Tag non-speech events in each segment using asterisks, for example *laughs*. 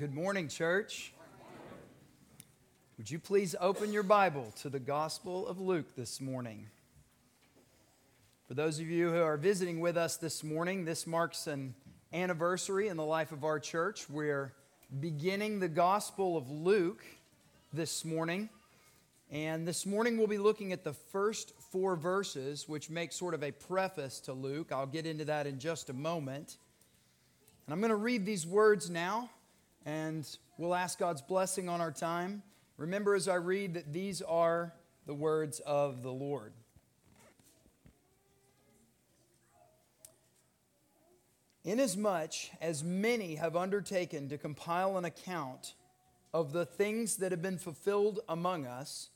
Good morning, church. Would you please open your Bible to the Gospel of Luke this morning? For those of you who are visiting with us this morning, this marks an anniversary in the life of our church. We're beginning the Gospel of Luke this morning. And this morning we'll be looking at the first four verses, which make sort of a preface to Luke. I'll get into that in just a moment. And I'm going to read these words now and we'll ask God's blessing on our time. Remember as I read that these are the words of the Lord. Inasmuch as many have undertaken to compile an account of the things that have been fulfilled among us,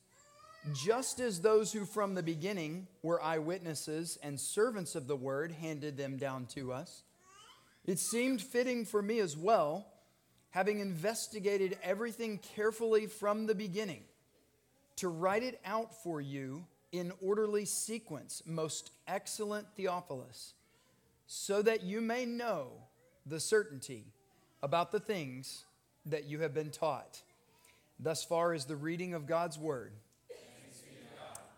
just as those who from the beginning were eyewitnesses and servants of the word handed them down to us, it seemed fitting for me as well having investigated everything carefully from the beginning, to write it out for you in orderly sequence, most excellent Theophilus, so that you may know the certainty about the things that you have been taught. Thus far is the reading of God's word.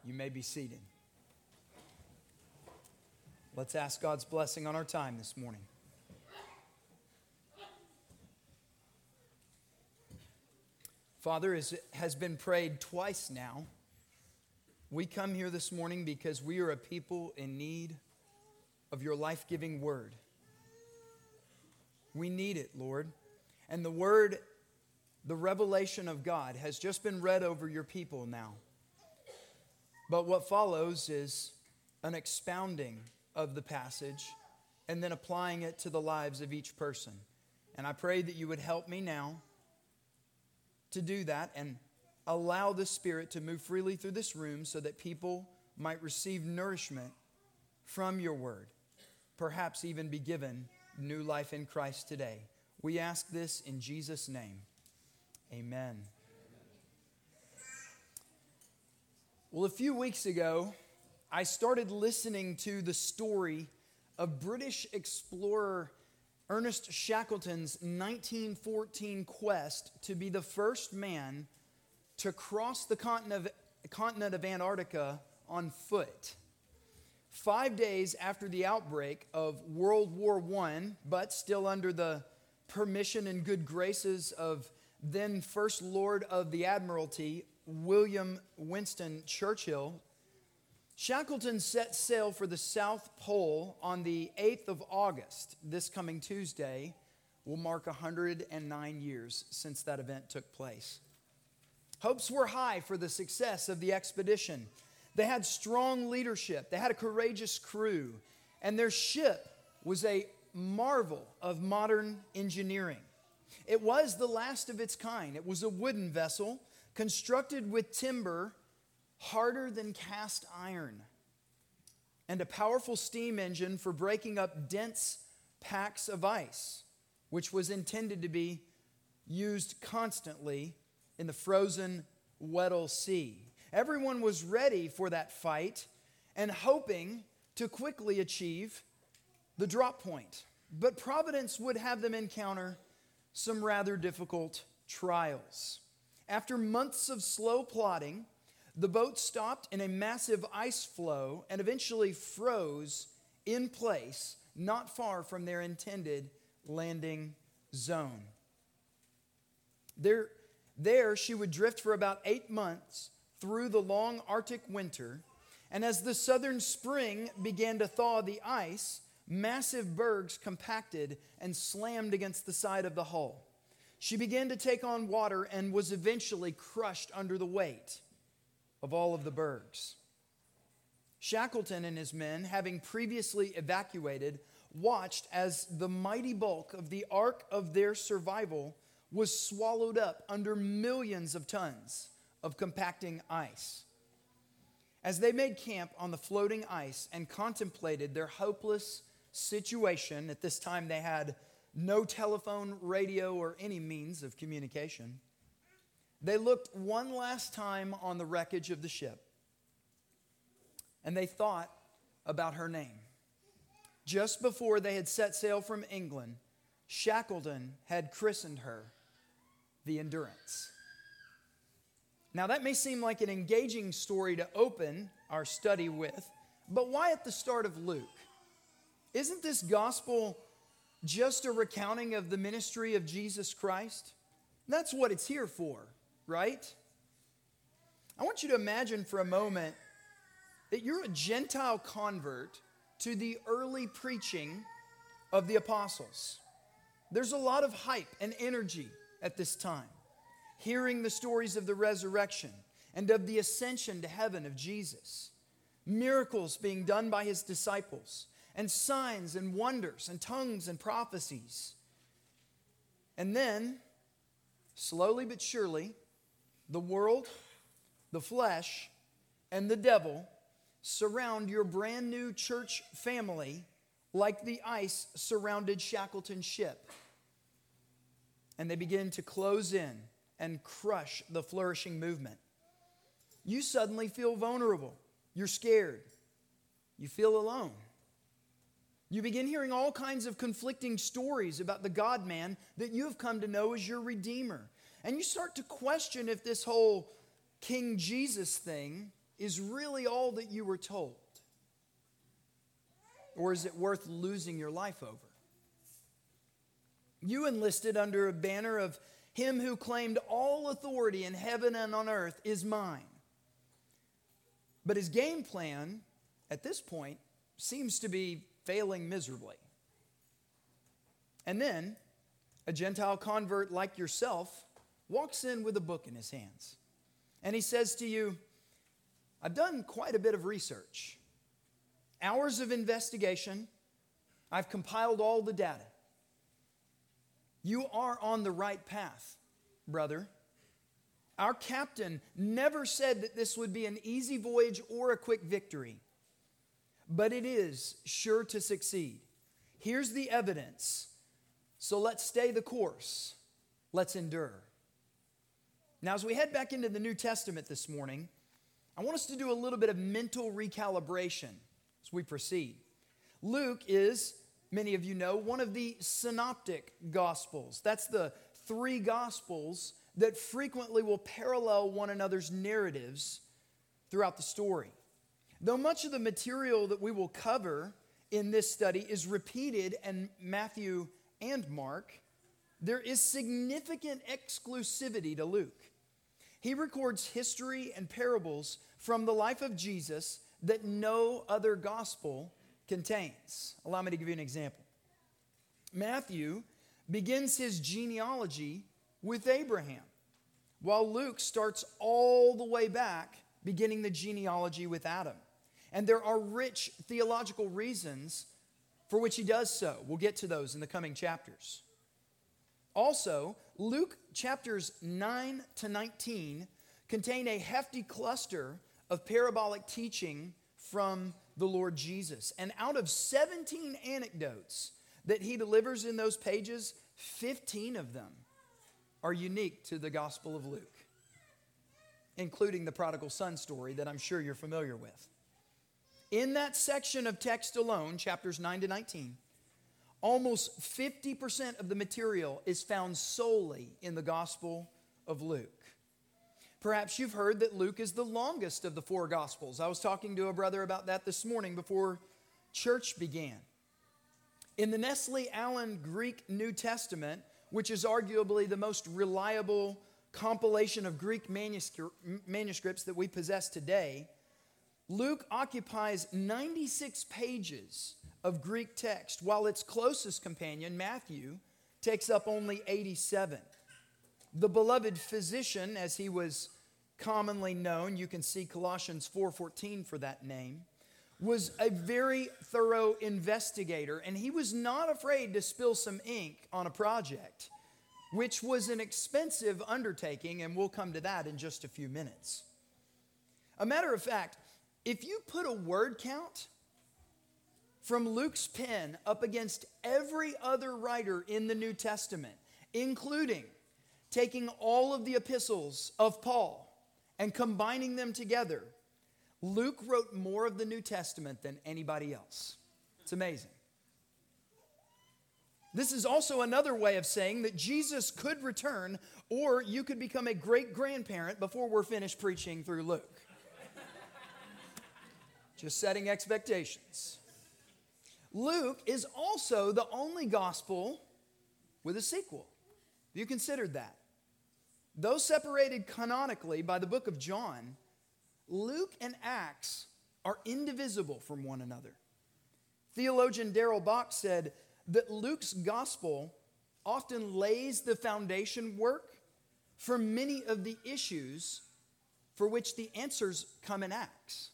You may be seated. Let's ask God's blessing on our time this morning. Father, as has been prayed twice now, we come here this morning because we are a people in need of your life giving word. We need it, Lord. And the word, the revelation of God, has just been read over your people now. But what follows is an expounding of the passage and then applying it to the lives of each person. And I pray that you would help me now to do that and allow the Spirit to move freely through this room so that people might receive nourishment from your word, perhaps even be given new life in Christ today. We ask this in Jesus' name. Amen. Well, a few weeks ago, I started listening to the story of British explorer Ernest Shackleton's 1914 quest to be the first man to cross the continent of, continent of Antarctica on foot. Five days after the outbreak of World War I, but still under the permission and good graces of then First Lord of the Admiralty, William Winston Churchill, Shackleton set sail for the South Pole on the 8th of August. This coming Tuesday will mark 109 years since that event took place. Hopes were high for the success of the expedition. They had strong leadership, they had a courageous crew, and their ship was a marvel of modern engineering. It was the last of its kind. It was a wooden vessel constructed with timber harder than cast iron, and a powerful steam engine for breaking up dense packs of ice, which was intended to be used constantly in the frozen Weddell Sea. Everyone was ready for that fight and hoping to quickly achieve the drop point. But Providence would have them encounter some rather difficult trials. After months of slow plotting, the boat stopped in a massive ice floe and eventually froze in place not far from their intended landing zone. There, there, she would drift for about eight months through the long Arctic winter, and as the southern spring began to thaw the ice, massive bergs compacted and slammed against the side of the hull. She began to take on water and was eventually crushed under the weight of all of the bergs. Shackleton and his men, having previously evacuated, watched as the mighty bulk of the ark of their survival was swallowed up under millions of tons of compacting ice. As they made camp on the floating ice and contemplated their hopeless situation, at this time they had no telephone, radio, or any means of communication. They looked one last time on the wreckage of the ship and they thought about her name. Just before they had set sail from England, Shackleton had christened her the endurance. Now, that may seem like an engaging story to open our study with, but why at the start of Luke? Isn't this gospel just a recounting of the ministry of Jesus Christ? That's what it's here for, right? I want you to imagine for a moment that you're a Gentile convert to the early preaching of the apostles. There's a lot of hype and energy at this time, hearing the stories of the resurrection and of the ascension to heaven of Jesus, miracles being done by his disciples, and signs and wonders and tongues and prophecies. And then, slowly but surely, the world, the flesh, and the devil surround your brand new church family like the ice surrounded Shackleton's ship. And they begin to close in and crush the flourishing movement. You suddenly feel vulnerable. You're scared. You feel alone. You begin hearing all kinds of conflicting stories about the God man that you have come to know as your Redeemer. And you start to question if this whole King Jesus thing is really all that you were told? Or is it worth losing your life over? You enlisted under a banner of Him who claimed all authority in heaven and on earth is mine. But his game plan at this point seems to be failing miserably. And then a Gentile convert like yourself walks in with a book in his hands. And he says to you, I've done quite a bit of research, hours of investigation. I've compiled all the data. You are on the right path, brother. Our captain never said that this would be an easy voyage or a quick victory, but it is sure to succeed. Here's the evidence. So let's stay the course. Let's endure. Now, as we head back into the New Testament this morning, I want us to do a little bit of mental recalibration as we proceed. Luke is, many of you know, one of the synoptic gospels. That's the three gospels that frequently will parallel one another's narratives throughout the story. Though much of the material that we will cover in this study is repeated in Matthew and Mark, there is significant exclusivity to Luke. He records history and parables from the life of Jesus that no other gospel contains. Allow me to give you an example. Matthew begins his genealogy with Abraham, while Luke starts all the way back, beginning the genealogy with Adam. And there are rich theological reasons for which he does so. We'll get to those in the coming chapters. Also, Luke chapters 9 to 19 contain a hefty cluster of parabolic teaching from the Lord Jesus. And out of 17 anecdotes that he delivers in those pages, 15 of them are unique to the Gospel of Luke, including the prodigal son story that I'm sure you're familiar with. In that section of text alone, chapters 9 to 19, almost 50% of the material is found solely in the Gospel of Luke. Perhaps you've heard that Luke is the longest of the four Gospels. I was talking to a brother about that this morning before church began. In the Nestle Aland Greek New Testament, which is arguably the most reliable compilation of Greek manuscripts that we possess today, Luke occupies 96 pages of Greek text, while its closest companion, Matthew, takes up only 87. The beloved physician, as he was commonly known, you can see Colossians 4:14 for that name, was a very thorough investigator and he was not afraid to spill some ink on a project, which was an expensive undertaking and we'll come to that in just a few minutes. A matter of fact, if you put a word count from Luke's pen up against every other writer in the New Testament, including taking all of the epistles of Paul and combining them together, Luke wrote more of the New Testament than anybody else. It's amazing. This is also another way of saying that Jesus could return, or you could become a great grandparent before we're finished preaching through Luke. Just setting expectations. Luke is also the only gospel with a sequel. Have you considered that? Though separated canonically by the book of John, Luke and Acts are indivisible from one another. Theologian Darrell Bock said that Luke's gospel often lays the foundation work for many of the issues for which the answers come in Acts.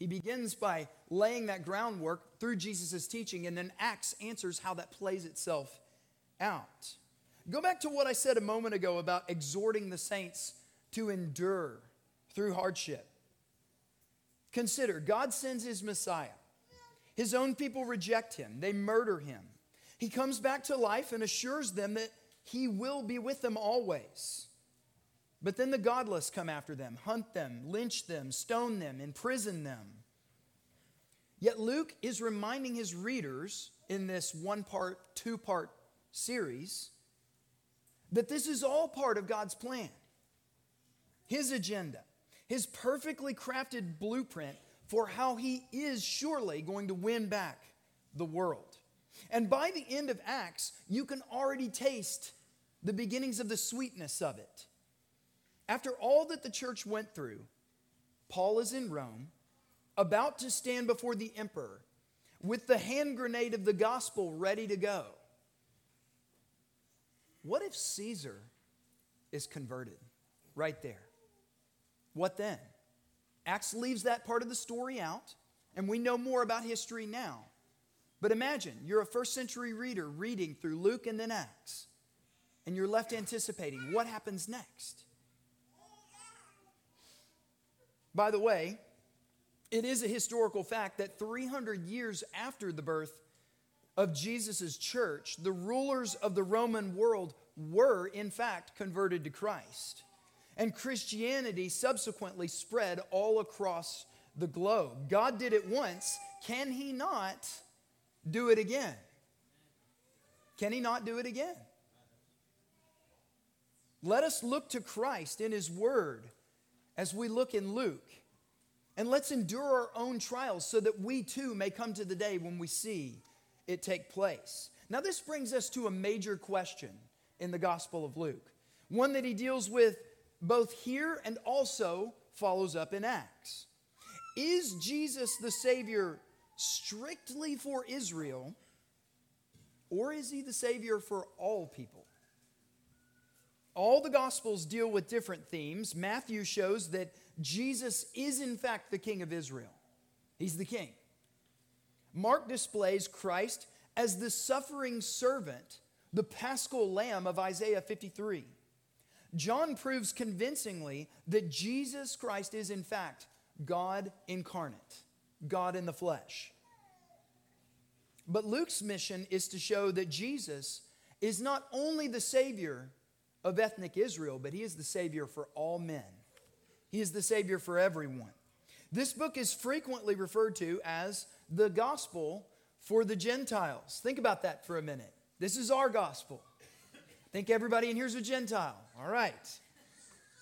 He begins by laying that groundwork through Jesus' teaching, and then Acts answers how that plays itself out. Go back to what I said a moment ago about exhorting the saints to endure through hardship. Consider God sends his Messiah. His own people reject him, they murder him. He comes back to life and assures them that he will be with them always. But then the godless come after them, hunt them, lynch them, stone them, imprison them. Yet Luke is reminding his readers in this one part, two part series that this is all part of God's plan, his agenda, his perfectly crafted blueprint for how he is surely going to win back the world. And by the end of Acts, you can already taste the beginnings of the sweetness of it. After all that the church went through, Paul is in Rome, about to stand before the emperor with the hand grenade of the gospel ready to go. What if Caesar is converted right there? What then? Acts leaves that part of the story out, and we know more about history now. But imagine you're a first century reader reading through Luke and then Acts, and you're left anticipating what happens next. By the way, it is a historical fact that 300 years after the birth of Jesus' church, the rulers of the Roman world were, in fact, converted to Christ. And Christianity subsequently spread all across the globe. God did it once. Can He not do it again? Can He not do it again? Let us look to Christ in His Word as we look in Luke. And let's endure our own trials so that we too may come to the day when we see it take place. Now, this brings us to a major question in the Gospel of Luke, one that he deals with both here and also follows up in Acts. Is Jesus the Savior strictly for Israel, or is he the Savior for all people? All the Gospels deal with different themes. Matthew shows that Jesus is, in fact, the King of Israel, he's the King. Mark displays Christ as the suffering servant, the paschal lamb of Isaiah 53. John proves convincingly that Jesus Christ is, in fact, God incarnate, God in the flesh. But Luke's mission is to show that Jesus is not only the Savior of ethnic Israel, but He is the Savior for all men. He is the Savior for everyone. This book is frequently referred to as the gospel for the Gentiles. Think about that for a minute. This is our gospel. Think everybody in here's a Gentile. All right.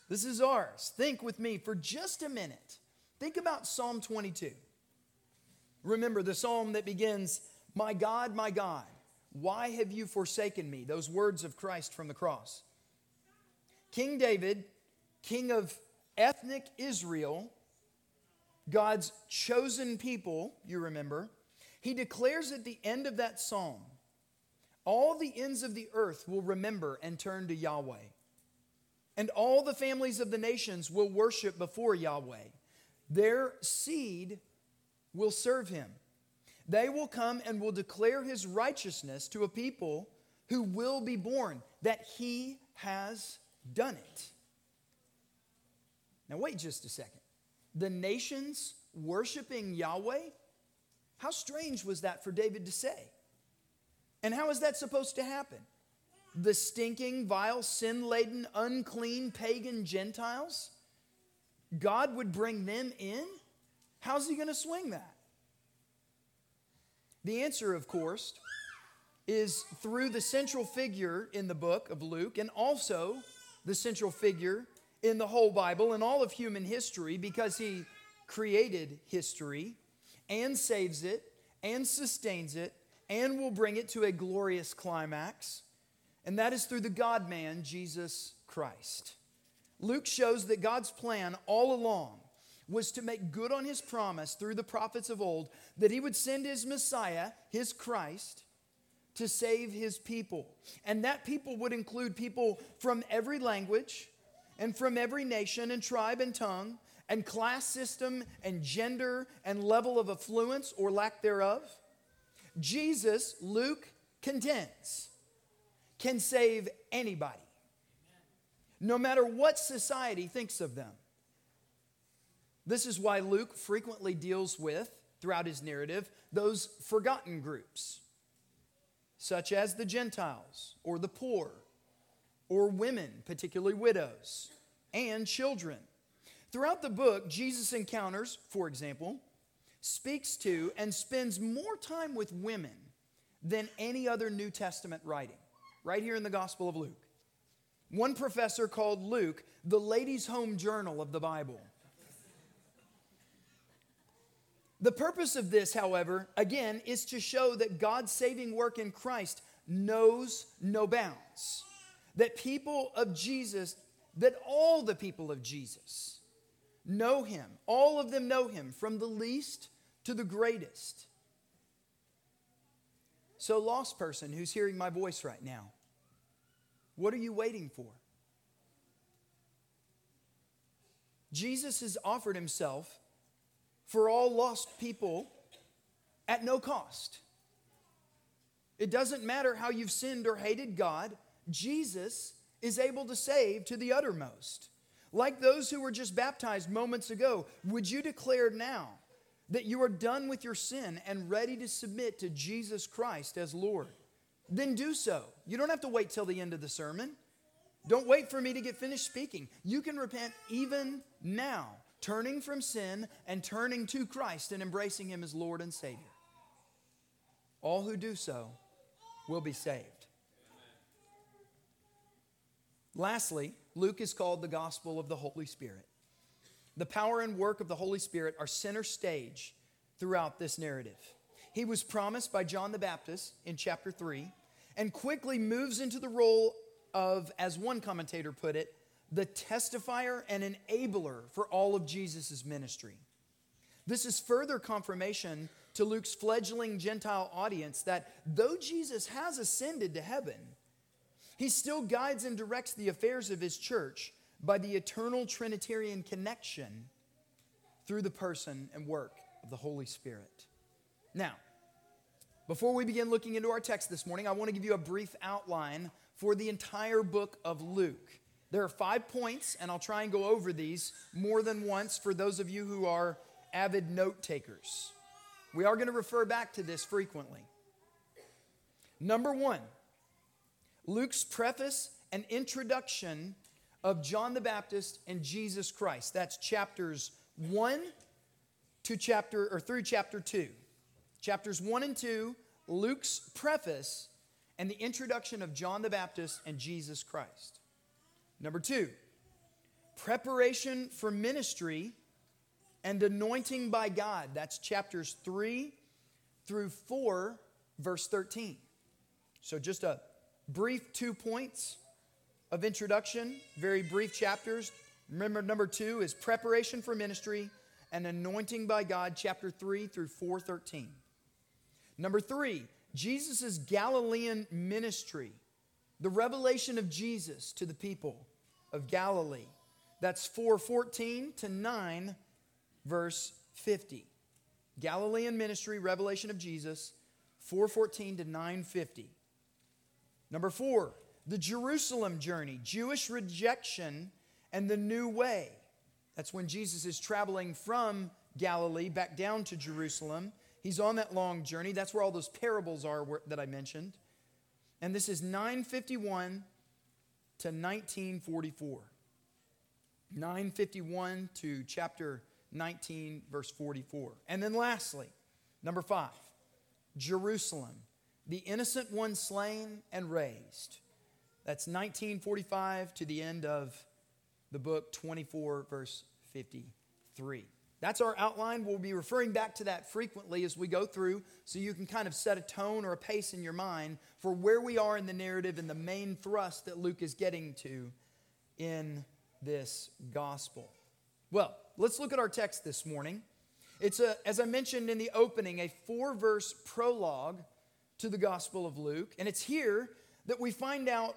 This is ours. Think with me for just a minute. Think about Psalm 22. Remember the psalm that begins, My God, my God, why have you forsaken me? Those words of Christ from the cross. King David, king of ethnic Israel, God's chosen people, you remember, he declares at the end of that psalm, all the ends of the earth will remember and turn to Yahweh. And all the families of the nations will worship before Yahweh. Their seed will serve him. They will come and will declare his righteousness to a people who will be born, that he has done it. Now, wait just a second. The nations worshiping Yahweh? How strange was that for David to say? And how is that supposed to happen? The stinking, vile, sin laden, unclean, pagan Gentiles? God would bring them in? How's he going to swing that? The answer, of course, is through the central figure in the book of Luke and also the central figure in the whole Bible and all of human history because he created history and saves it and sustains it and will bring it to a glorious climax. And that is through the God man, Jesus Christ. Luke shows that God's plan all along was to make good on his promise through the prophets of old that he would send his Messiah, his Christ, to save his people. And that people would include people from every language and from every nation and tribe and tongue and class system and gender and level of affluence or lack thereof. Jesus, Luke contends, can save anybody, no matter what society thinks of them. This is why Luke frequently deals with, throughout his narrative, those forgotten groups, such as the Gentiles or the poor or women, particularly widows, and children. Throughout the book, Jesus encounters, for example, speaks to and spends more time with women than any other New Testament writing, right here in the Gospel of Luke. One professor called Luke the ladies' home journal of the Bible. The purpose of this, however, again, is to show that God's saving work in Christ knows no bounds. That people of Jesus, that all the people of Jesus, know him. All of them know him, from the least to the greatest. So, lost person who's hearing my voice right now, what are you waiting for? Jesus has offered himself for all lost people at no cost. It doesn't matter how you've sinned or hated God, Jesus is able to save to the uttermost. Like those who were just baptized moments ago, would you declare now that you are done with your sin and ready to submit to Jesus Christ as Lord? Then do so. You don't have to wait till the end of the sermon. Don't wait for me to get finished speaking. You can repent even now, turning from sin and turning to Christ and embracing Him as Lord and Savior. All who do so will be saved. Lastly, Luke is called the gospel of the Holy Spirit. The power and work of the Holy Spirit are center stage throughout this narrative. He was promised by John the Baptist in chapter 3 and quickly moves into the role of, as one commentator put it, the testifier and enabler for all of Jesus' ministry. This is further confirmation to Luke's fledgling Gentile audience that though Jesus has ascended to heaven, he still guides and directs the affairs of his church by the eternal Trinitarian connection through the person and work of the Holy Spirit. Now, before we begin looking into our text this morning, I want to give you a brief outline for the entire book of Luke. There are five points, and I'll try and go over these more than once for those of you who are avid note takers. We are going to refer back to this frequently. Number one, Luke's preface and introduction of John the Baptist and Jesus Christ. That's chapters 1 to chapter or through chapter 2. Chapters 1 and 2, Luke's preface and the introduction of John the Baptist and Jesus Christ. Number 2, preparation for ministry and anointing by God. That's chapters 3 through 4 verse 13. So just a brief two points of introduction, very brief chapters. Remember, number two is preparation for ministry and anointing by God, chapter 3 through 413. Number three, Jesus' Galilean ministry, the revelation of Jesus to the people of Galilee. That's 414 to 9, verse 50. Galilean ministry, revelation of Jesus, 414 to 950. Number four, the Jerusalem journey, Jewish rejection and the new way. That's when Jesus is traveling from Galilee back down to Jerusalem. He's on that long journey. That's where all those parables are that I mentioned. And this is 951 to 1944. 951 to chapter 19, verse 44. And then lastly, number five, Jerusalem the innocent one slain and raised. That's 1945 to the end of the book 24, verse 53. That's our outline. We'll be referring back to that frequently as we go through so you can kind of set a tone or a pace in your mind for where we are in the narrative and the main thrust that Luke is getting to in this gospel. Well, let's look at our text this morning. It's, a, as I mentioned in the opening, a four verse prologue to the Gospel of Luke. And it's here that we find out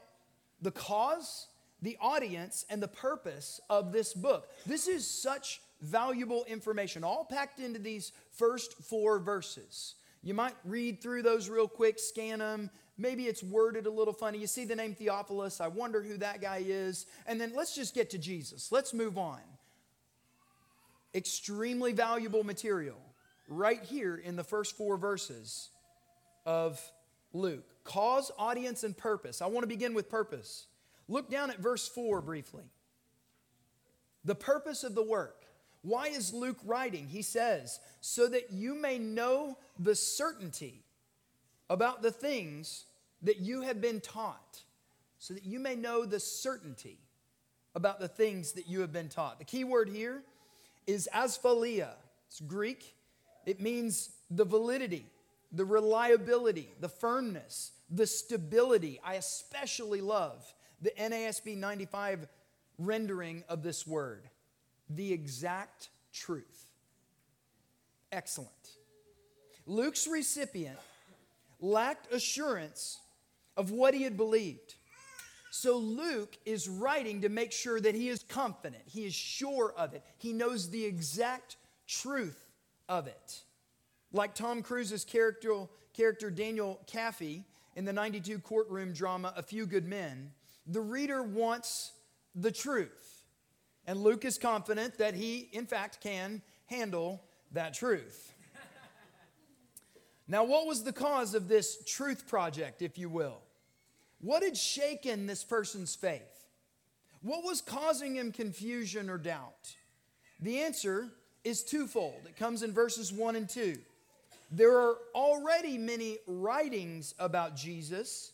the cause, the audience, and the purpose of this book. This is such valuable information, all packed into these first four verses. You might read through those real quick, scan them. Maybe it's worded a little funny. You see the name Theophilus. I wonder who that guy is. And then let's just get to Jesus. Let's move on. Extremely valuable material right here in the first four verses of Luke. Cause, audience, and purpose. I want to begin with purpose. Look down at verse 4 briefly. The purpose of the work. Why is Luke writing? He says, so that you may know the certainty about the things that you have been taught. So that you may know the certainty about the things that you have been taught. The key word here is asphaleia. It's Greek. It means the validity, the reliability, the firmness, the stability. I especially love the NASB 95 rendering of this word the exact truth. Excellent. Luke's recipient lacked assurance of what he had believed. So Luke is writing to make sure that he is confident, he is sure of it, he knows the exact truth of it. Like Tom Cruise's character, character Daniel Kaffee in the 92 courtroom drama A Few Good Men, the reader wants the truth. And Luke is confident that he, in fact, can handle that truth. now, what was the cause of this truth project, if you will? What had shaken this person's faith? What was causing him confusion or doubt? The answer is twofold. It comes in verses 1 and 2. There are already many writings about Jesus,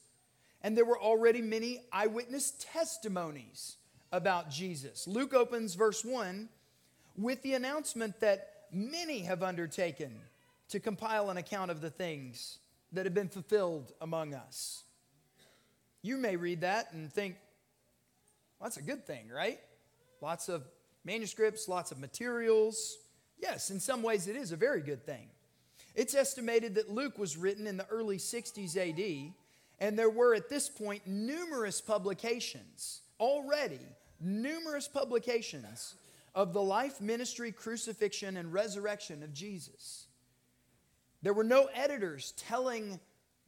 and there were already many eyewitness testimonies about Jesus. Luke opens verse 1 with the announcement that many have undertaken to compile an account of the things that have been fulfilled among us. You may read that and think, well, that's a good thing, right? Lots of manuscripts, lots of materials. Yes, in some ways it is a very good thing. It's estimated that Luke was written in the early 60s AD, and there were at this point numerous publications, already numerous publications of the life, ministry, crucifixion, and resurrection of Jesus. There were no editors telling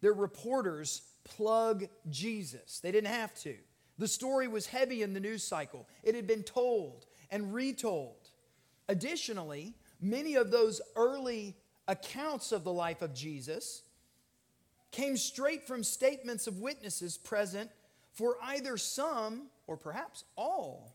their reporters, plug Jesus. They didn't have to. The story was heavy in the news cycle, it had been told and retold. Additionally, many of those early accounts of the life of Jesus came straight from statements of witnesses present for either some or perhaps all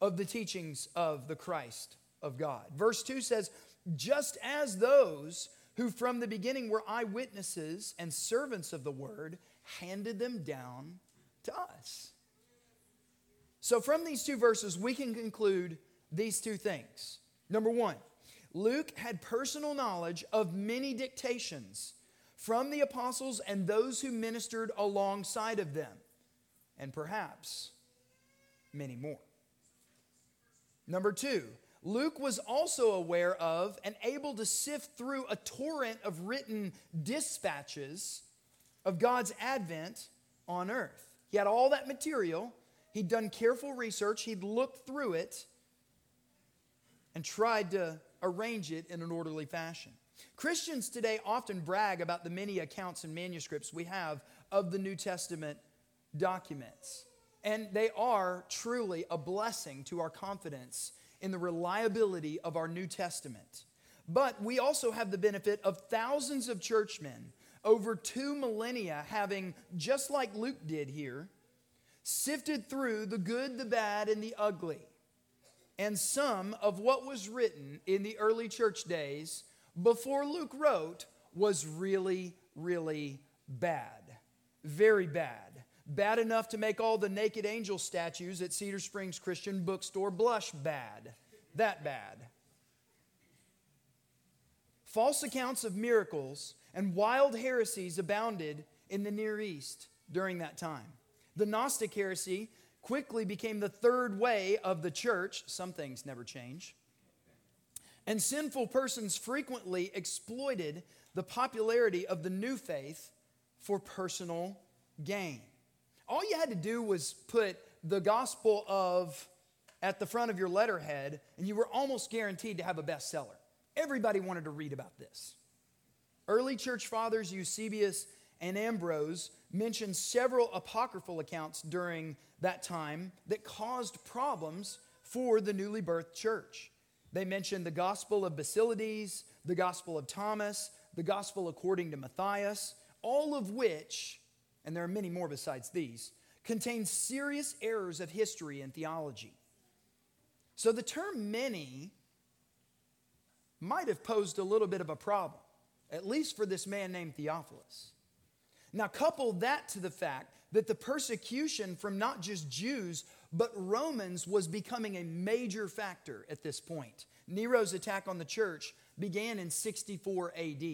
of the teachings of the Christ of God. Verse 2 says, Just as those who from the beginning were eyewitnesses and servants of the word handed them down to us. So, from these two verses, we can conclude these two things. Number one, Luke had personal knowledge of many dictations from the apostles and those who ministered alongside of them, and perhaps many more. Number two, Luke was also aware of and able to sift through a torrent of written dispatches of God's advent on earth. He had all that material, he'd done careful research, he'd looked through it, and tried to arrange it in an orderly fashion. Christians today often brag about the many accounts and manuscripts we have of the New Testament documents. And they are truly a blessing to our confidence in the reliability of our New Testament. But we also have the benefit of thousands of churchmen over two millennia having, just like Luke did here, sifted through the good, the bad, and the ugly and some of what was written in the early church days before Luke wrote was really, really bad, very bad. Bad enough to make all the naked angel statues at Cedar Springs Christian Bookstore blush bad. That bad. False accounts of miracles and wild heresies abounded in the Near East during that time. The Gnostic heresy quickly became the third way of the church. Some things never change. And sinful persons frequently exploited the popularity of the new faith for personal gain. All you had to do was put the gospel of at the front of your letterhead, and you were almost guaranteed to have a bestseller. Everybody wanted to read about this. Early church fathers, Eusebius and Ambrose, mention several apocryphal accounts during that time that caused problems for the newly birthed church. They mention the Gospel of Basilides, the Gospel of Thomas, the Gospel according to Matthias, all of which, and there are many more besides these, contain serious errors of history and theology. So the term many might have posed a little bit of a problem, at least for this man named Theophilus. Now, couple that to the fact that the persecution from not just Jews, but Romans was becoming a major factor at this point. Nero's attack on the church began in 64 AD,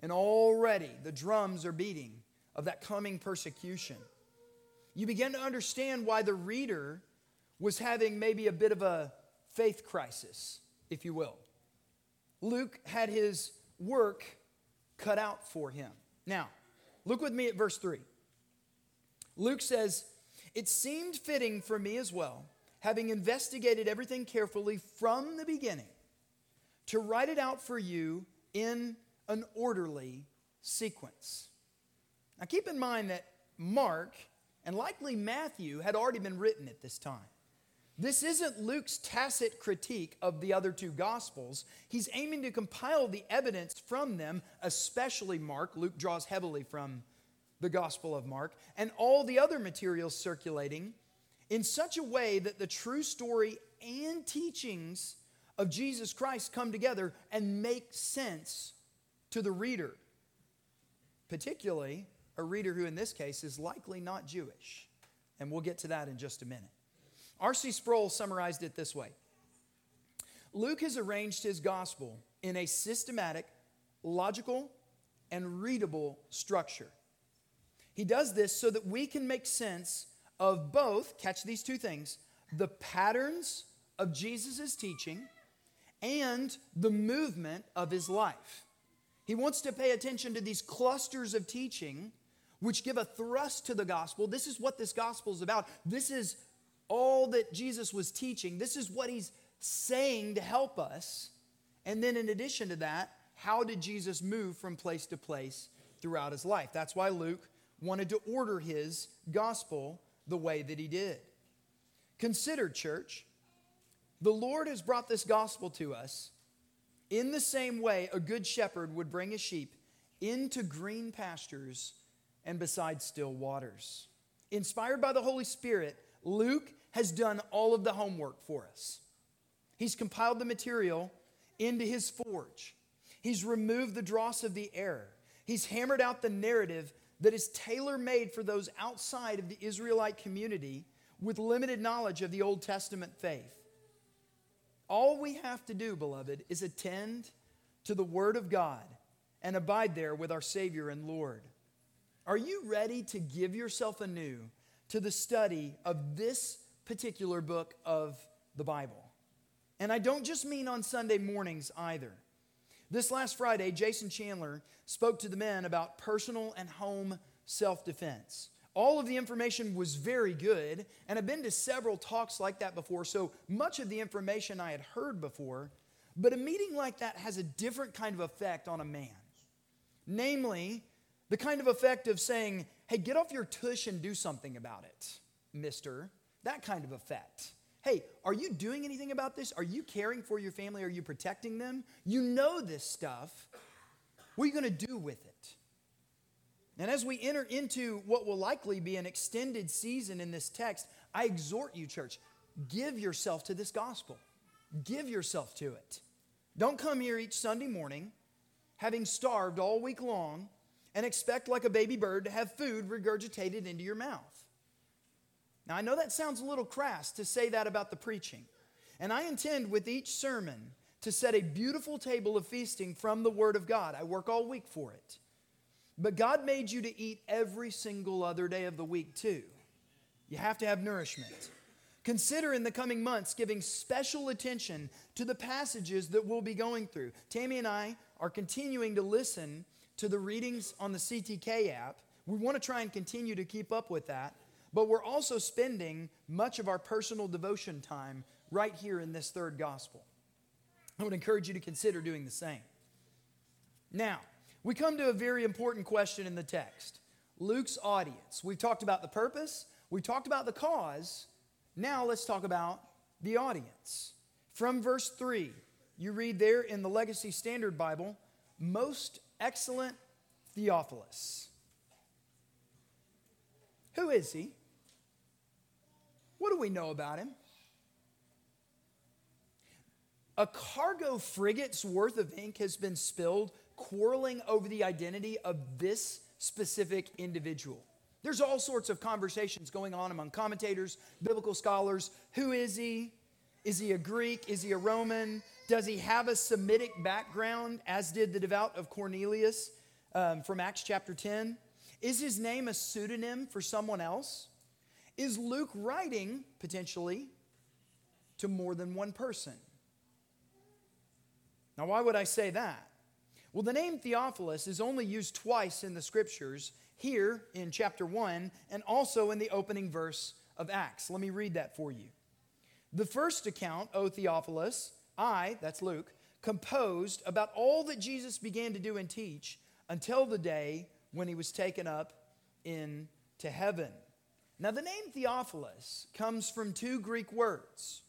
and already the drums are beating of that coming persecution. You begin to understand why the reader was having maybe a bit of a faith crisis, if you will. Luke had his work cut out for him. Now, Look with me at verse 3. Luke says, It seemed fitting for me as well, having investigated everything carefully from the beginning, to write it out for you in an orderly sequence. Now keep in mind that Mark and likely Matthew had already been written at this time. This isn't Luke's tacit critique of the other two Gospels. He's aiming to compile the evidence from them, especially Mark. Luke draws heavily from the Gospel of Mark, and all the other materials circulating in such a way that the true story and teachings of Jesus Christ come together and make sense to the reader, particularly a reader who, in this case, is likely not Jewish. And we'll get to that in just a minute. R.C. Sproul summarized it this way Luke has arranged his gospel in a systematic, logical, and readable structure. He does this so that we can make sense of both, catch these two things, the patterns of Jesus' teaching and the movement of his life. He wants to pay attention to these clusters of teaching which give a thrust to the gospel. This is what this gospel is about. This is all that Jesus was teaching. This is what he's saying to help us. And then, in addition to that, how did Jesus move from place to place throughout his life? That's why Luke wanted to order his gospel the way that he did. Consider, church, the Lord has brought this gospel to us in the same way a good shepherd would bring his sheep into green pastures and beside still waters. Inspired by the Holy Spirit, Luke has done all of the homework for us. He's compiled the material into his forge. He's removed the dross of the error. He's hammered out the narrative that is tailor made for those outside of the Israelite community with limited knowledge of the Old Testament faith. All we have to do, beloved, is attend to the Word of God and abide there with our Savior and Lord. Are you ready to give yourself anew to the study of this particular book of the Bible? And I don't just mean on Sunday mornings either. This last Friday, Jason Chandler spoke to the men about personal and home self defense. All of the information was very good, and I've been to several talks like that before, so much of the information I had heard before. But a meeting like that has a different kind of effect on a man. Namely, the kind of effect of saying, hey, get off your tush and do something about it, mister. That kind of effect. Hey, are you doing anything about this? Are you caring for your family? Are you protecting them? You know this stuff. What are you going to do with it? And as we enter into what will likely be an extended season in this text, I exhort you, church, give yourself to this gospel. Give yourself to it. Don't come here each Sunday morning having starved all week long and expect, like a baby bird, to have food regurgitated into your mouth. Now, I know that sounds a little crass to say that about the preaching, and I intend with each sermon to set a beautiful table of feasting from the Word of God. I work all week for it. But God made you to eat every single other day of the week, too. You have to have nourishment. Consider in the coming months giving special attention to the passages that we'll be going through. Tammy and I are continuing to listen to the readings on the CTK app. We want to try and continue to keep up with that, but we're also spending much of our personal devotion time right here in this third gospel. I would encourage you to consider doing the same. Now, we come to a very important question in the text Luke's audience. We've talked about the purpose, we've talked about the cause. Now let's talk about the audience. From verse 3, you read there in the Legacy Standard Bible, most excellent Theophilus. Who is he? What do we know about him? A cargo frigate's worth of ink has been spilled quarreling over the identity of this specific individual. There's all sorts of conversations going on among commentators, biblical scholars. Who is he? Is he a Greek? Is he a Roman? Does he have a Semitic background, as did the devout of Cornelius um, from Acts chapter 10? Is his name a pseudonym for someone else? Is Luke writing, potentially, to more than one person? Now, why would I say that? Well, the name Theophilus is only used twice in the scriptures, here in chapter 1 and also in the opening verse of Acts. Let me read that for you. The first account, O Theophilus, I, that's Luke, composed about all that Jesus began to do and teach until the day when he was taken up into heaven. Now, the name Theophilus comes from two Greek words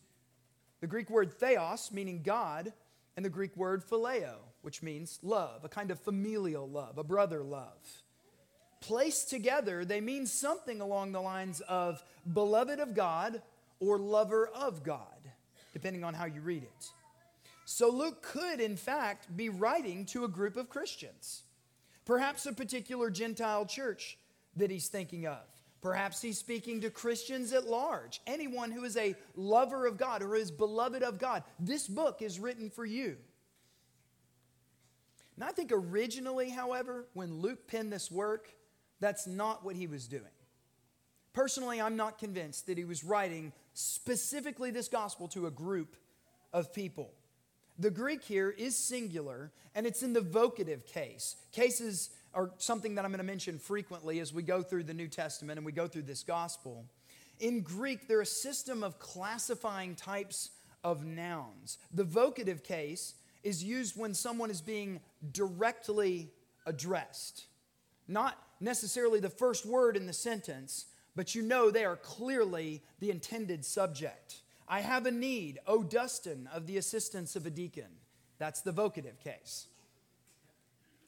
the Greek word theos, meaning God, and the Greek word phileo, which means love, a kind of familial love, a brother love. Placed together, they mean something along the lines of beloved of God or lover of God, depending on how you read it. So Luke could, in fact, be writing to a group of Christians, perhaps a particular Gentile church that he's thinking of. Perhaps he's speaking to Christians at large, anyone who is a lover of God or is beloved of God. This book is written for you. And I think originally, however, when Luke penned this work, that's not what he was doing. Personally, I'm not convinced that he was writing specifically this gospel to a group of people. The Greek here is singular, and it's in the vocative case. Cases are something that I'm going to mention frequently as we go through the New Testament and we go through this gospel. In Greek, there are a system of classifying types of nouns. The vocative case is used when someone is being directly addressed, not necessarily the first word in the sentence, but you know they are clearly the intended subject. I have a need, O Dustin, of the assistance of a deacon. That's the vocative case.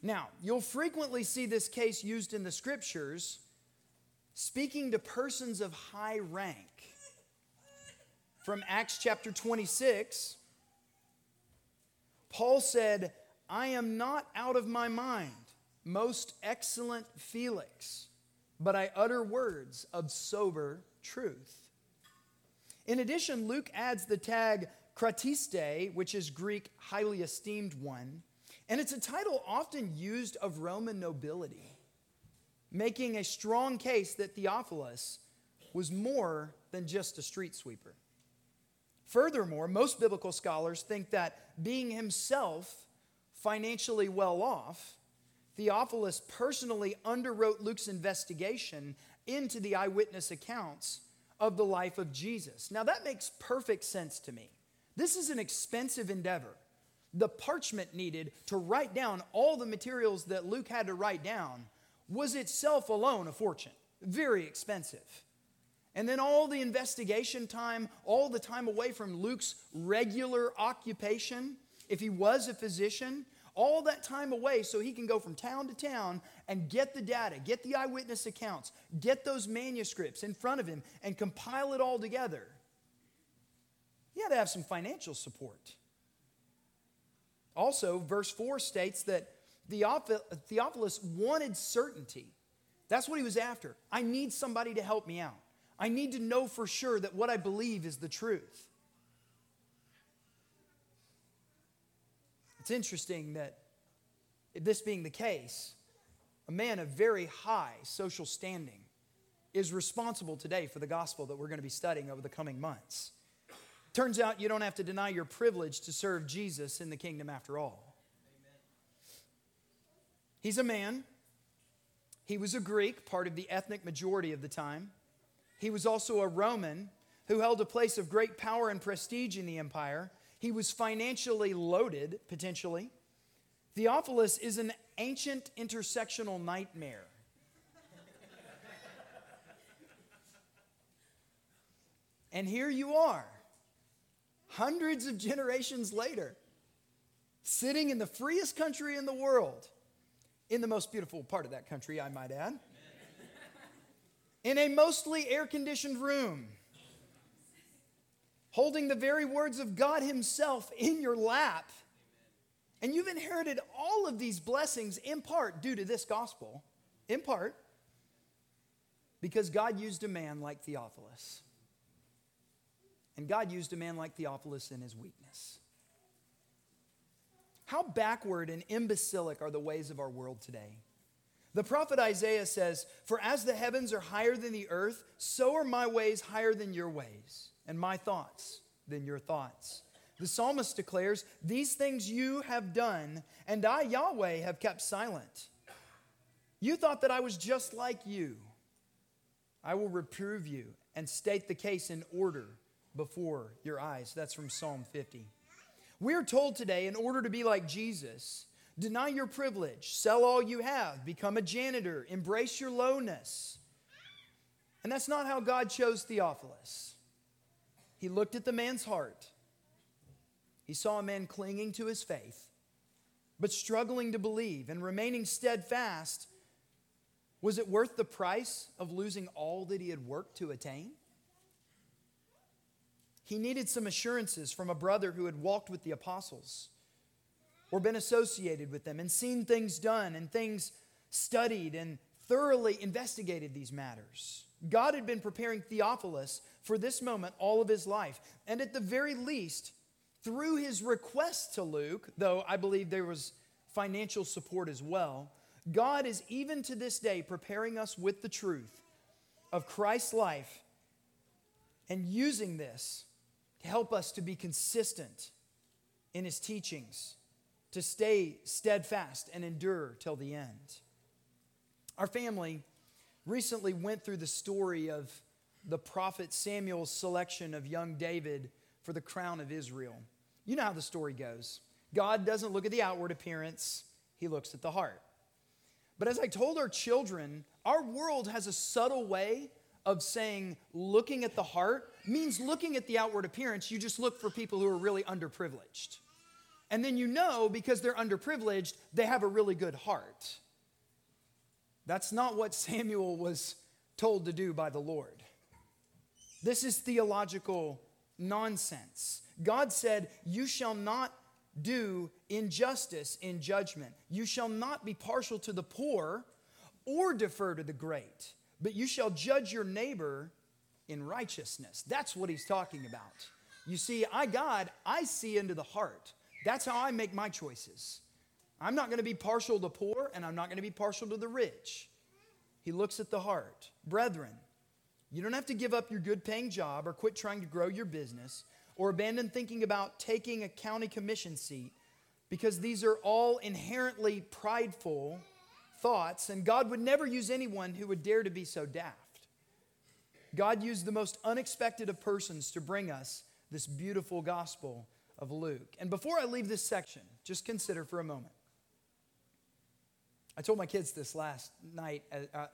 Now, you'll frequently see this case used in the scriptures speaking to persons of high rank. From Acts chapter 26, Paul said, I am not out of my mind, most excellent Felix, but I utter words of sober truth. In addition, Luke adds the tag kratiste, which is Greek highly esteemed one and it's a title often used of Roman nobility, making a strong case that Theophilus was more than just a street sweeper. Furthermore, most biblical scholars think that being himself financially well off, Theophilus personally underwrote Luke's investigation into the eyewitness accounts of the life of Jesus. Now, that makes perfect sense to me. This is an expensive endeavor the parchment needed to write down all the materials that Luke had to write down was itself alone a fortune, very expensive. And then all the investigation time, all the time away from Luke's regular occupation, if he was a physician, all that time away so he can go from town to town and get the data, get the eyewitness accounts, get those manuscripts in front of him and compile it all together. He had to have some financial support. Also, verse 4 states that Theophilus wanted certainty. That's what he was after. I need somebody to help me out. I need to know for sure that what I believe is the truth. It's interesting that this being the case, a man of very high social standing is responsible today for the gospel that we're going to be studying over the coming months. Turns out you don't have to deny your privilege to serve Jesus in the kingdom after all. Amen. He's a man. He was a Greek, part of the ethnic majority of the time. He was also a Roman who held a place of great power and prestige in the empire. He was financially loaded, potentially. Theophilus is an ancient intersectional nightmare. and here you are, hundreds of generations later, sitting in the freest country in the world, in the most beautiful part of that country, I might add, in a mostly air conditioned room, holding the very words of God Himself in your lap. And you've inherited all of these blessings in part due to this gospel, in part because God used a man like Theophilus. And God used a man like Theophilus in his weakness. How backward and imbecilic are the ways of our world today? The prophet Isaiah says, For as the heavens are higher than the earth, so are my ways higher than your ways, and my thoughts than your thoughts. The psalmist declares, These things you have done, and I, Yahweh, have kept silent. You thought that I was just like you. I will reprove you and state the case in order before your eyes. That's from Psalm 50. We're told today, in order to be like Jesus, deny your privilege, sell all you have, become a janitor, embrace your lowness. And that's not how God chose Theophilus. He looked at the man's heart. He saw a man clinging to his faith, but struggling to believe and remaining steadfast. Was it worth the price of losing all that he had worked to attain? He needed some assurances from a brother who had walked with the apostles or been associated with them and seen things done and things studied and thoroughly investigated these matters. God had been preparing Theophilus for this moment all of his life. And at the very least, through his request to Luke, though I believe there was financial support as well, God is even to this day preparing us with the truth of Christ's life and using this to help us to be consistent in his teachings, to stay steadfast and endure till the end. Our family recently went through the story of the prophet Samuel's selection of young David for the crown of Israel. You know how the story goes. God doesn't look at the outward appearance, he looks at the heart. But as I told our children, our world has a subtle way of saying looking at the heart means looking at the outward appearance. You just look for people who are really underprivileged. And then you know because they're underprivileged, they have a really good heart. That's not what *laughs* Samuel was told to do by the Lord. This is theological nonsense. God said, You shall not do injustice in judgment. You shall not be partial to the poor or defer to the great but you shall judge your neighbor in righteousness. That's what he's talking about. You see, I, God, I see into the heart. That's how I make my choices. I'm not going to be partial to poor, and I'm not going to be partial to the rich. He looks at the heart. Brethren, you don't have to give up your good paying job or quit trying to grow your business or abandon thinking about taking a county commission seat because these are all inherently prideful thoughts, and God would never use anyone who would dare to be so daft. God used the most unexpected of persons to bring us this beautiful gospel of Luke. And before I leave this section, just consider for a moment. I told my kids this last night. Uh, uh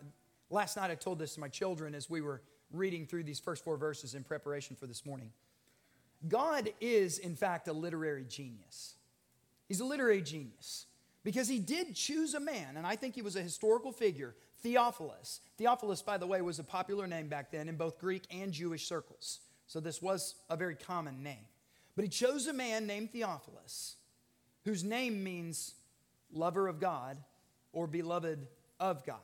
last night, I told this to my children as we were reading through these first four verses in preparation for this morning. God is, in fact, a literary genius. He's a literary genius. Because he did choose a man, and I think he was a historical figure, Theophilus. Theophilus, by the way, was a popular name back then in both Greek and Jewish circles. So this was a very common name. But he chose a man named Theophilus, whose name means lover of God or beloved of God.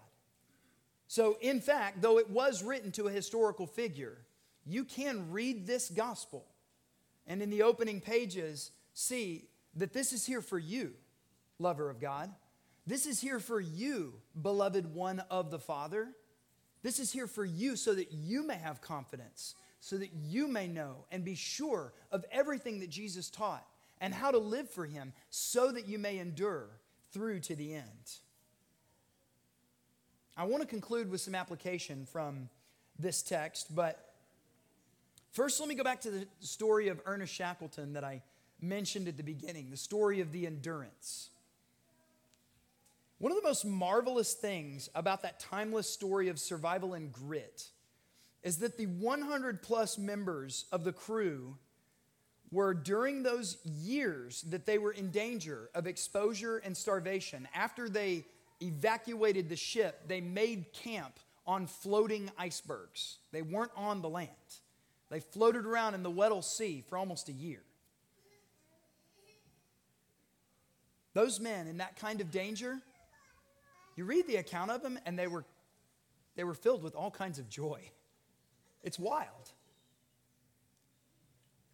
So, in fact, though it was written to a historical figure, you can read this gospel and in the opening pages see that this is here for you, lover of God. This is here for you, beloved one of the Father. This is here for you so that you may have confidence, so that you may know and be sure of everything that Jesus taught and how to live for him so that you may endure through to the end. I want to conclude with some application from this text, but first let me go back to the story of Ernest Shackleton that I mentioned at the beginning the story of the endurance. One of the most marvelous things about that timeless story of survival and grit is that the 100 plus members of the crew were during those years that they were in danger of exposure and starvation, after they evacuated the ship, they made camp on floating icebergs. They weren't on the land. They floated around in the Weddell Sea for almost a year. Those men in that kind of danger, you read the account of them, and they were, they were filled with all kinds of joy. It's wild.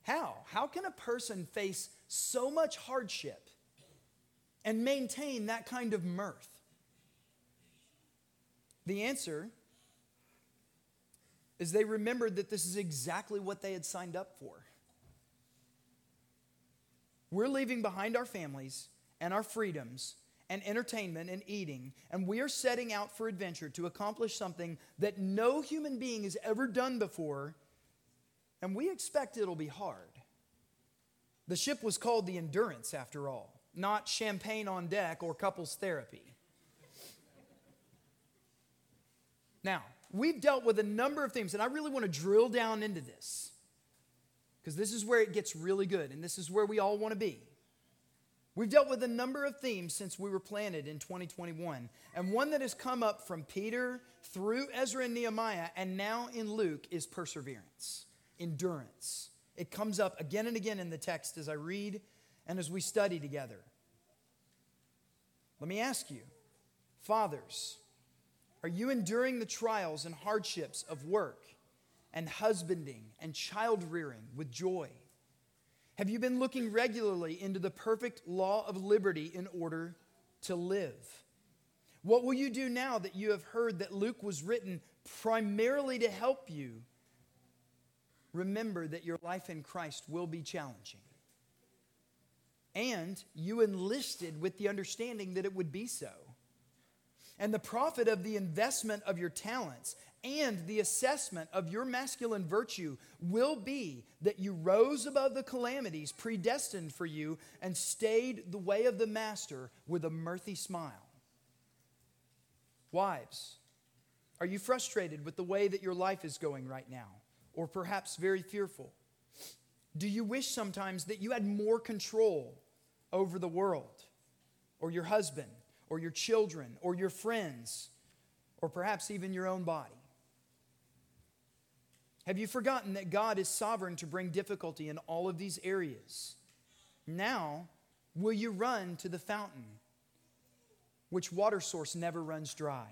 How? How can a person face so much hardship and maintain that kind of mirth? The answer is they remembered that this is exactly what they had signed up for. We're leaving behind our families and our freedoms and entertainment and eating, and we are setting out for adventure to accomplish something that no human being has ever done before and we expect it'll be hard. The ship was called the Endurance, after all, not champagne on deck or couples therapy. Now, we've dealt with a number of themes, and I really want to drill down into this because this is where it gets really good, and this is where we all want to be. We've dealt with a number of themes since we were planted in 2021, and one that has come up from Peter through Ezra and Nehemiah, and now in Luke is perseverance endurance. It comes up again and again in the text as I read and as we study together. Let me ask you, fathers, are you enduring the trials and hardships of work and husbanding and child rearing with joy? Have you been looking regularly into the perfect law of liberty in order to live? What will you do now that you have heard that Luke was written primarily to help you remember that your life in Christ will be challenging. And you enlisted with the understanding that it would be so. And the profit of the investment of your talents and the assessment of your masculine virtue will be that you rose above the calamities predestined for you and stayed the way of the master with a mirthy smile. Wives, are you frustrated with the way that your life is going right now? or perhaps very fearful? Do you wish sometimes that you had more control over the world, or your husband, or your children, or your friends, or perhaps even your own body? Have you forgotten that God is sovereign to bring difficulty in all of these areas? Now, will you run to the fountain, which water source never runs dry?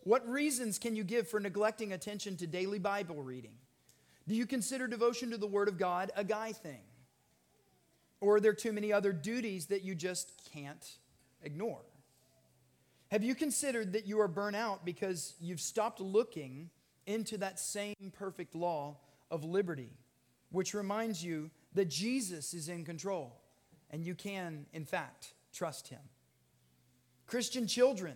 What reasons can you give for neglecting attention to daily Bible reading? Do you consider devotion to the Word of God a guy thing? Or are there too many other duties that you just can't ignore? Have you considered that you are burnt out because you've stopped looking into that same perfect law of liberty, which reminds you that Jesus is in control and you can, in fact, trust Him? Christian children,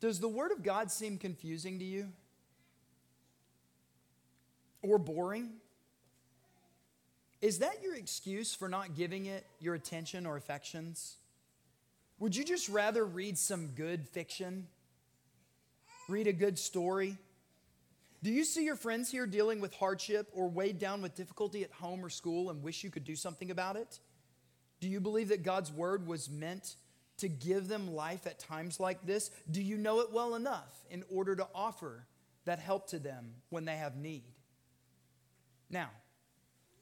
does the Word of God seem confusing to you? Or boring? Is that your excuse for not giving it your attention or affections? Would you just rather read some good fiction? Read a good story? Do you see your friends here dealing with hardship or weighed down with difficulty at home or school and wish you could do something about it? Do you believe that God's word was meant to give them life at times like this? Do you know it well enough in order to offer that help to them when they have need? Now,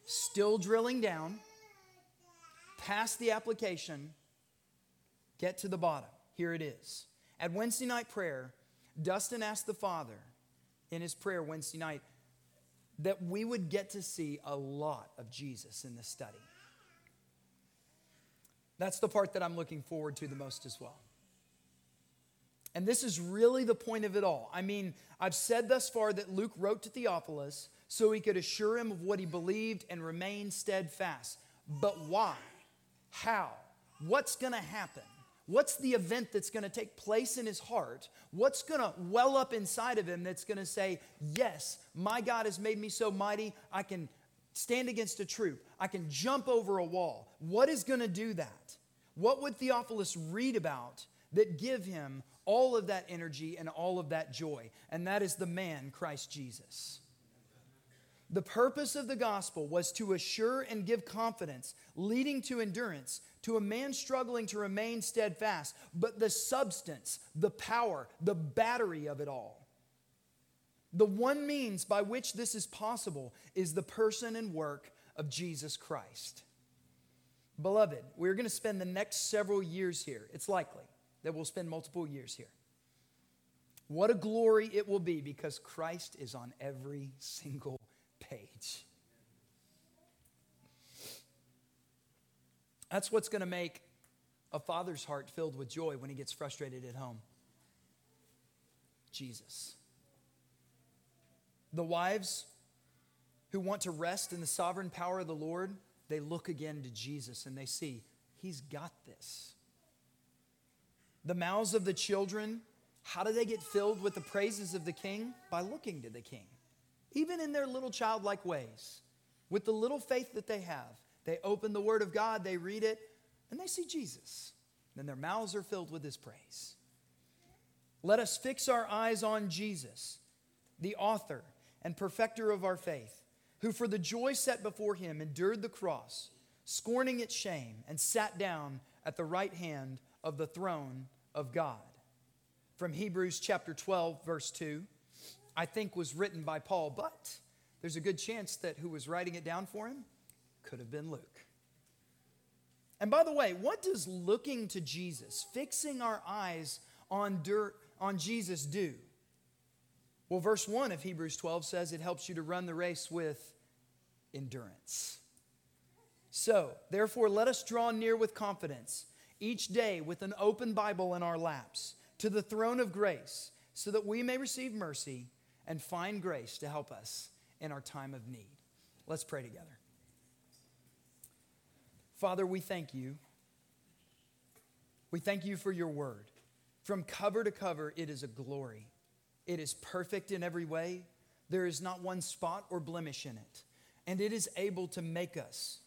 still drilling down, past the application, get to the bottom. Here it is. At Wednesday night prayer, Dustin asked the Father in his prayer Wednesday night that we would get to see a lot of Jesus in this study. That's the part that I'm looking forward to the most as well. And this is really the point of it all. I mean, I've said thus far that Luke wrote to Theophilus so he could assure him of what he believed and remain steadfast. But why? How? What's going to happen? What's the event that's going to take place in his heart? What's going to well up inside of him that's going to say, Yes, my God has made me so mighty, I can stand against a troop, I can jump over a wall. What is going to do that? What would Theophilus read about that give him all of that energy and all of that joy? And that is the man, Christ Jesus. The purpose of the gospel was to assure and give confidence, leading to endurance, to a man struggling to remain steadfast, but the substance, the power, the battery of it all. The one means by which this is possible is the person and work of Jesus Christ. Beloved, we're going to spend the next several years here. It's likely that we'll spend multiple years here. What a glory it will be because Christ is on every single That's what's going to make a father's heart filled with joy when he gets frustrated at home. Jesus. The wives who want to rest in the sovereign power of the Lord, they look again to Jesus and they see, He's got this. The mouths of the children, how do they get filled with the praises of the king? By looking to the king, even in their little childlike ways, with the little faith that they have. They open the Word of God, they read it, and they see Jesus. Then their mouths are filled with His praise. Let us fix our eyes on Jesus, the author and perfecter of our faith, who for the joy set before Him endured the cross, scorning its shame, and sat down at the right hand of the throne of God. From Hebrews chapter 12, verse 2, I think was written by Paul, but there's a good chance that who was writing it down for him could have been Luke. And by the way, what does looking to Jesus, fixing our eyes on, dirt, on Jesus, do? Well, verse 1 of Hebrews 12 says it helps you to run the race with endurance. So, therefore, let us draw near with confidence each day with an open Bible in our laps to the throne of grace so that we may receive mercy and find grace to help us in our time of need. Let's pray together. Father, we thank you. We thank you for your word. From cover to cover, it is a glory. It is perfect in every way. There is not one spot or blemish in it. And it is able to make us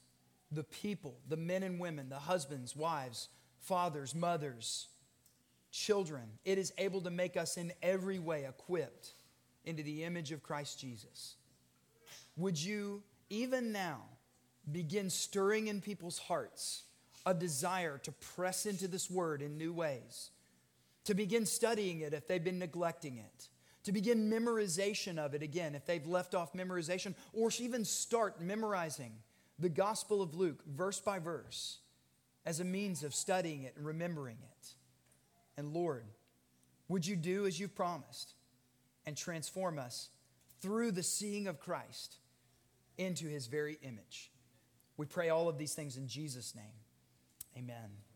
the people, the men and women, the husbands, wives, fathers, mothers, children. It is able to make us in every way equipped into the image of Christ Jesus. Would you, even now, begin stirring in people's hearts a desire to press into this word in new ways, to begin studying it if they've been neglecting it, to begin memorization of it again if they've left off memorization, or even start memorizing the Gospel of Luke verse by verse as a means of studying it and remembering it. And Lord, would you do as you've promised and transform us through the seeing of Christ into his very image? We pray all of these things in Jesus' name. Amen.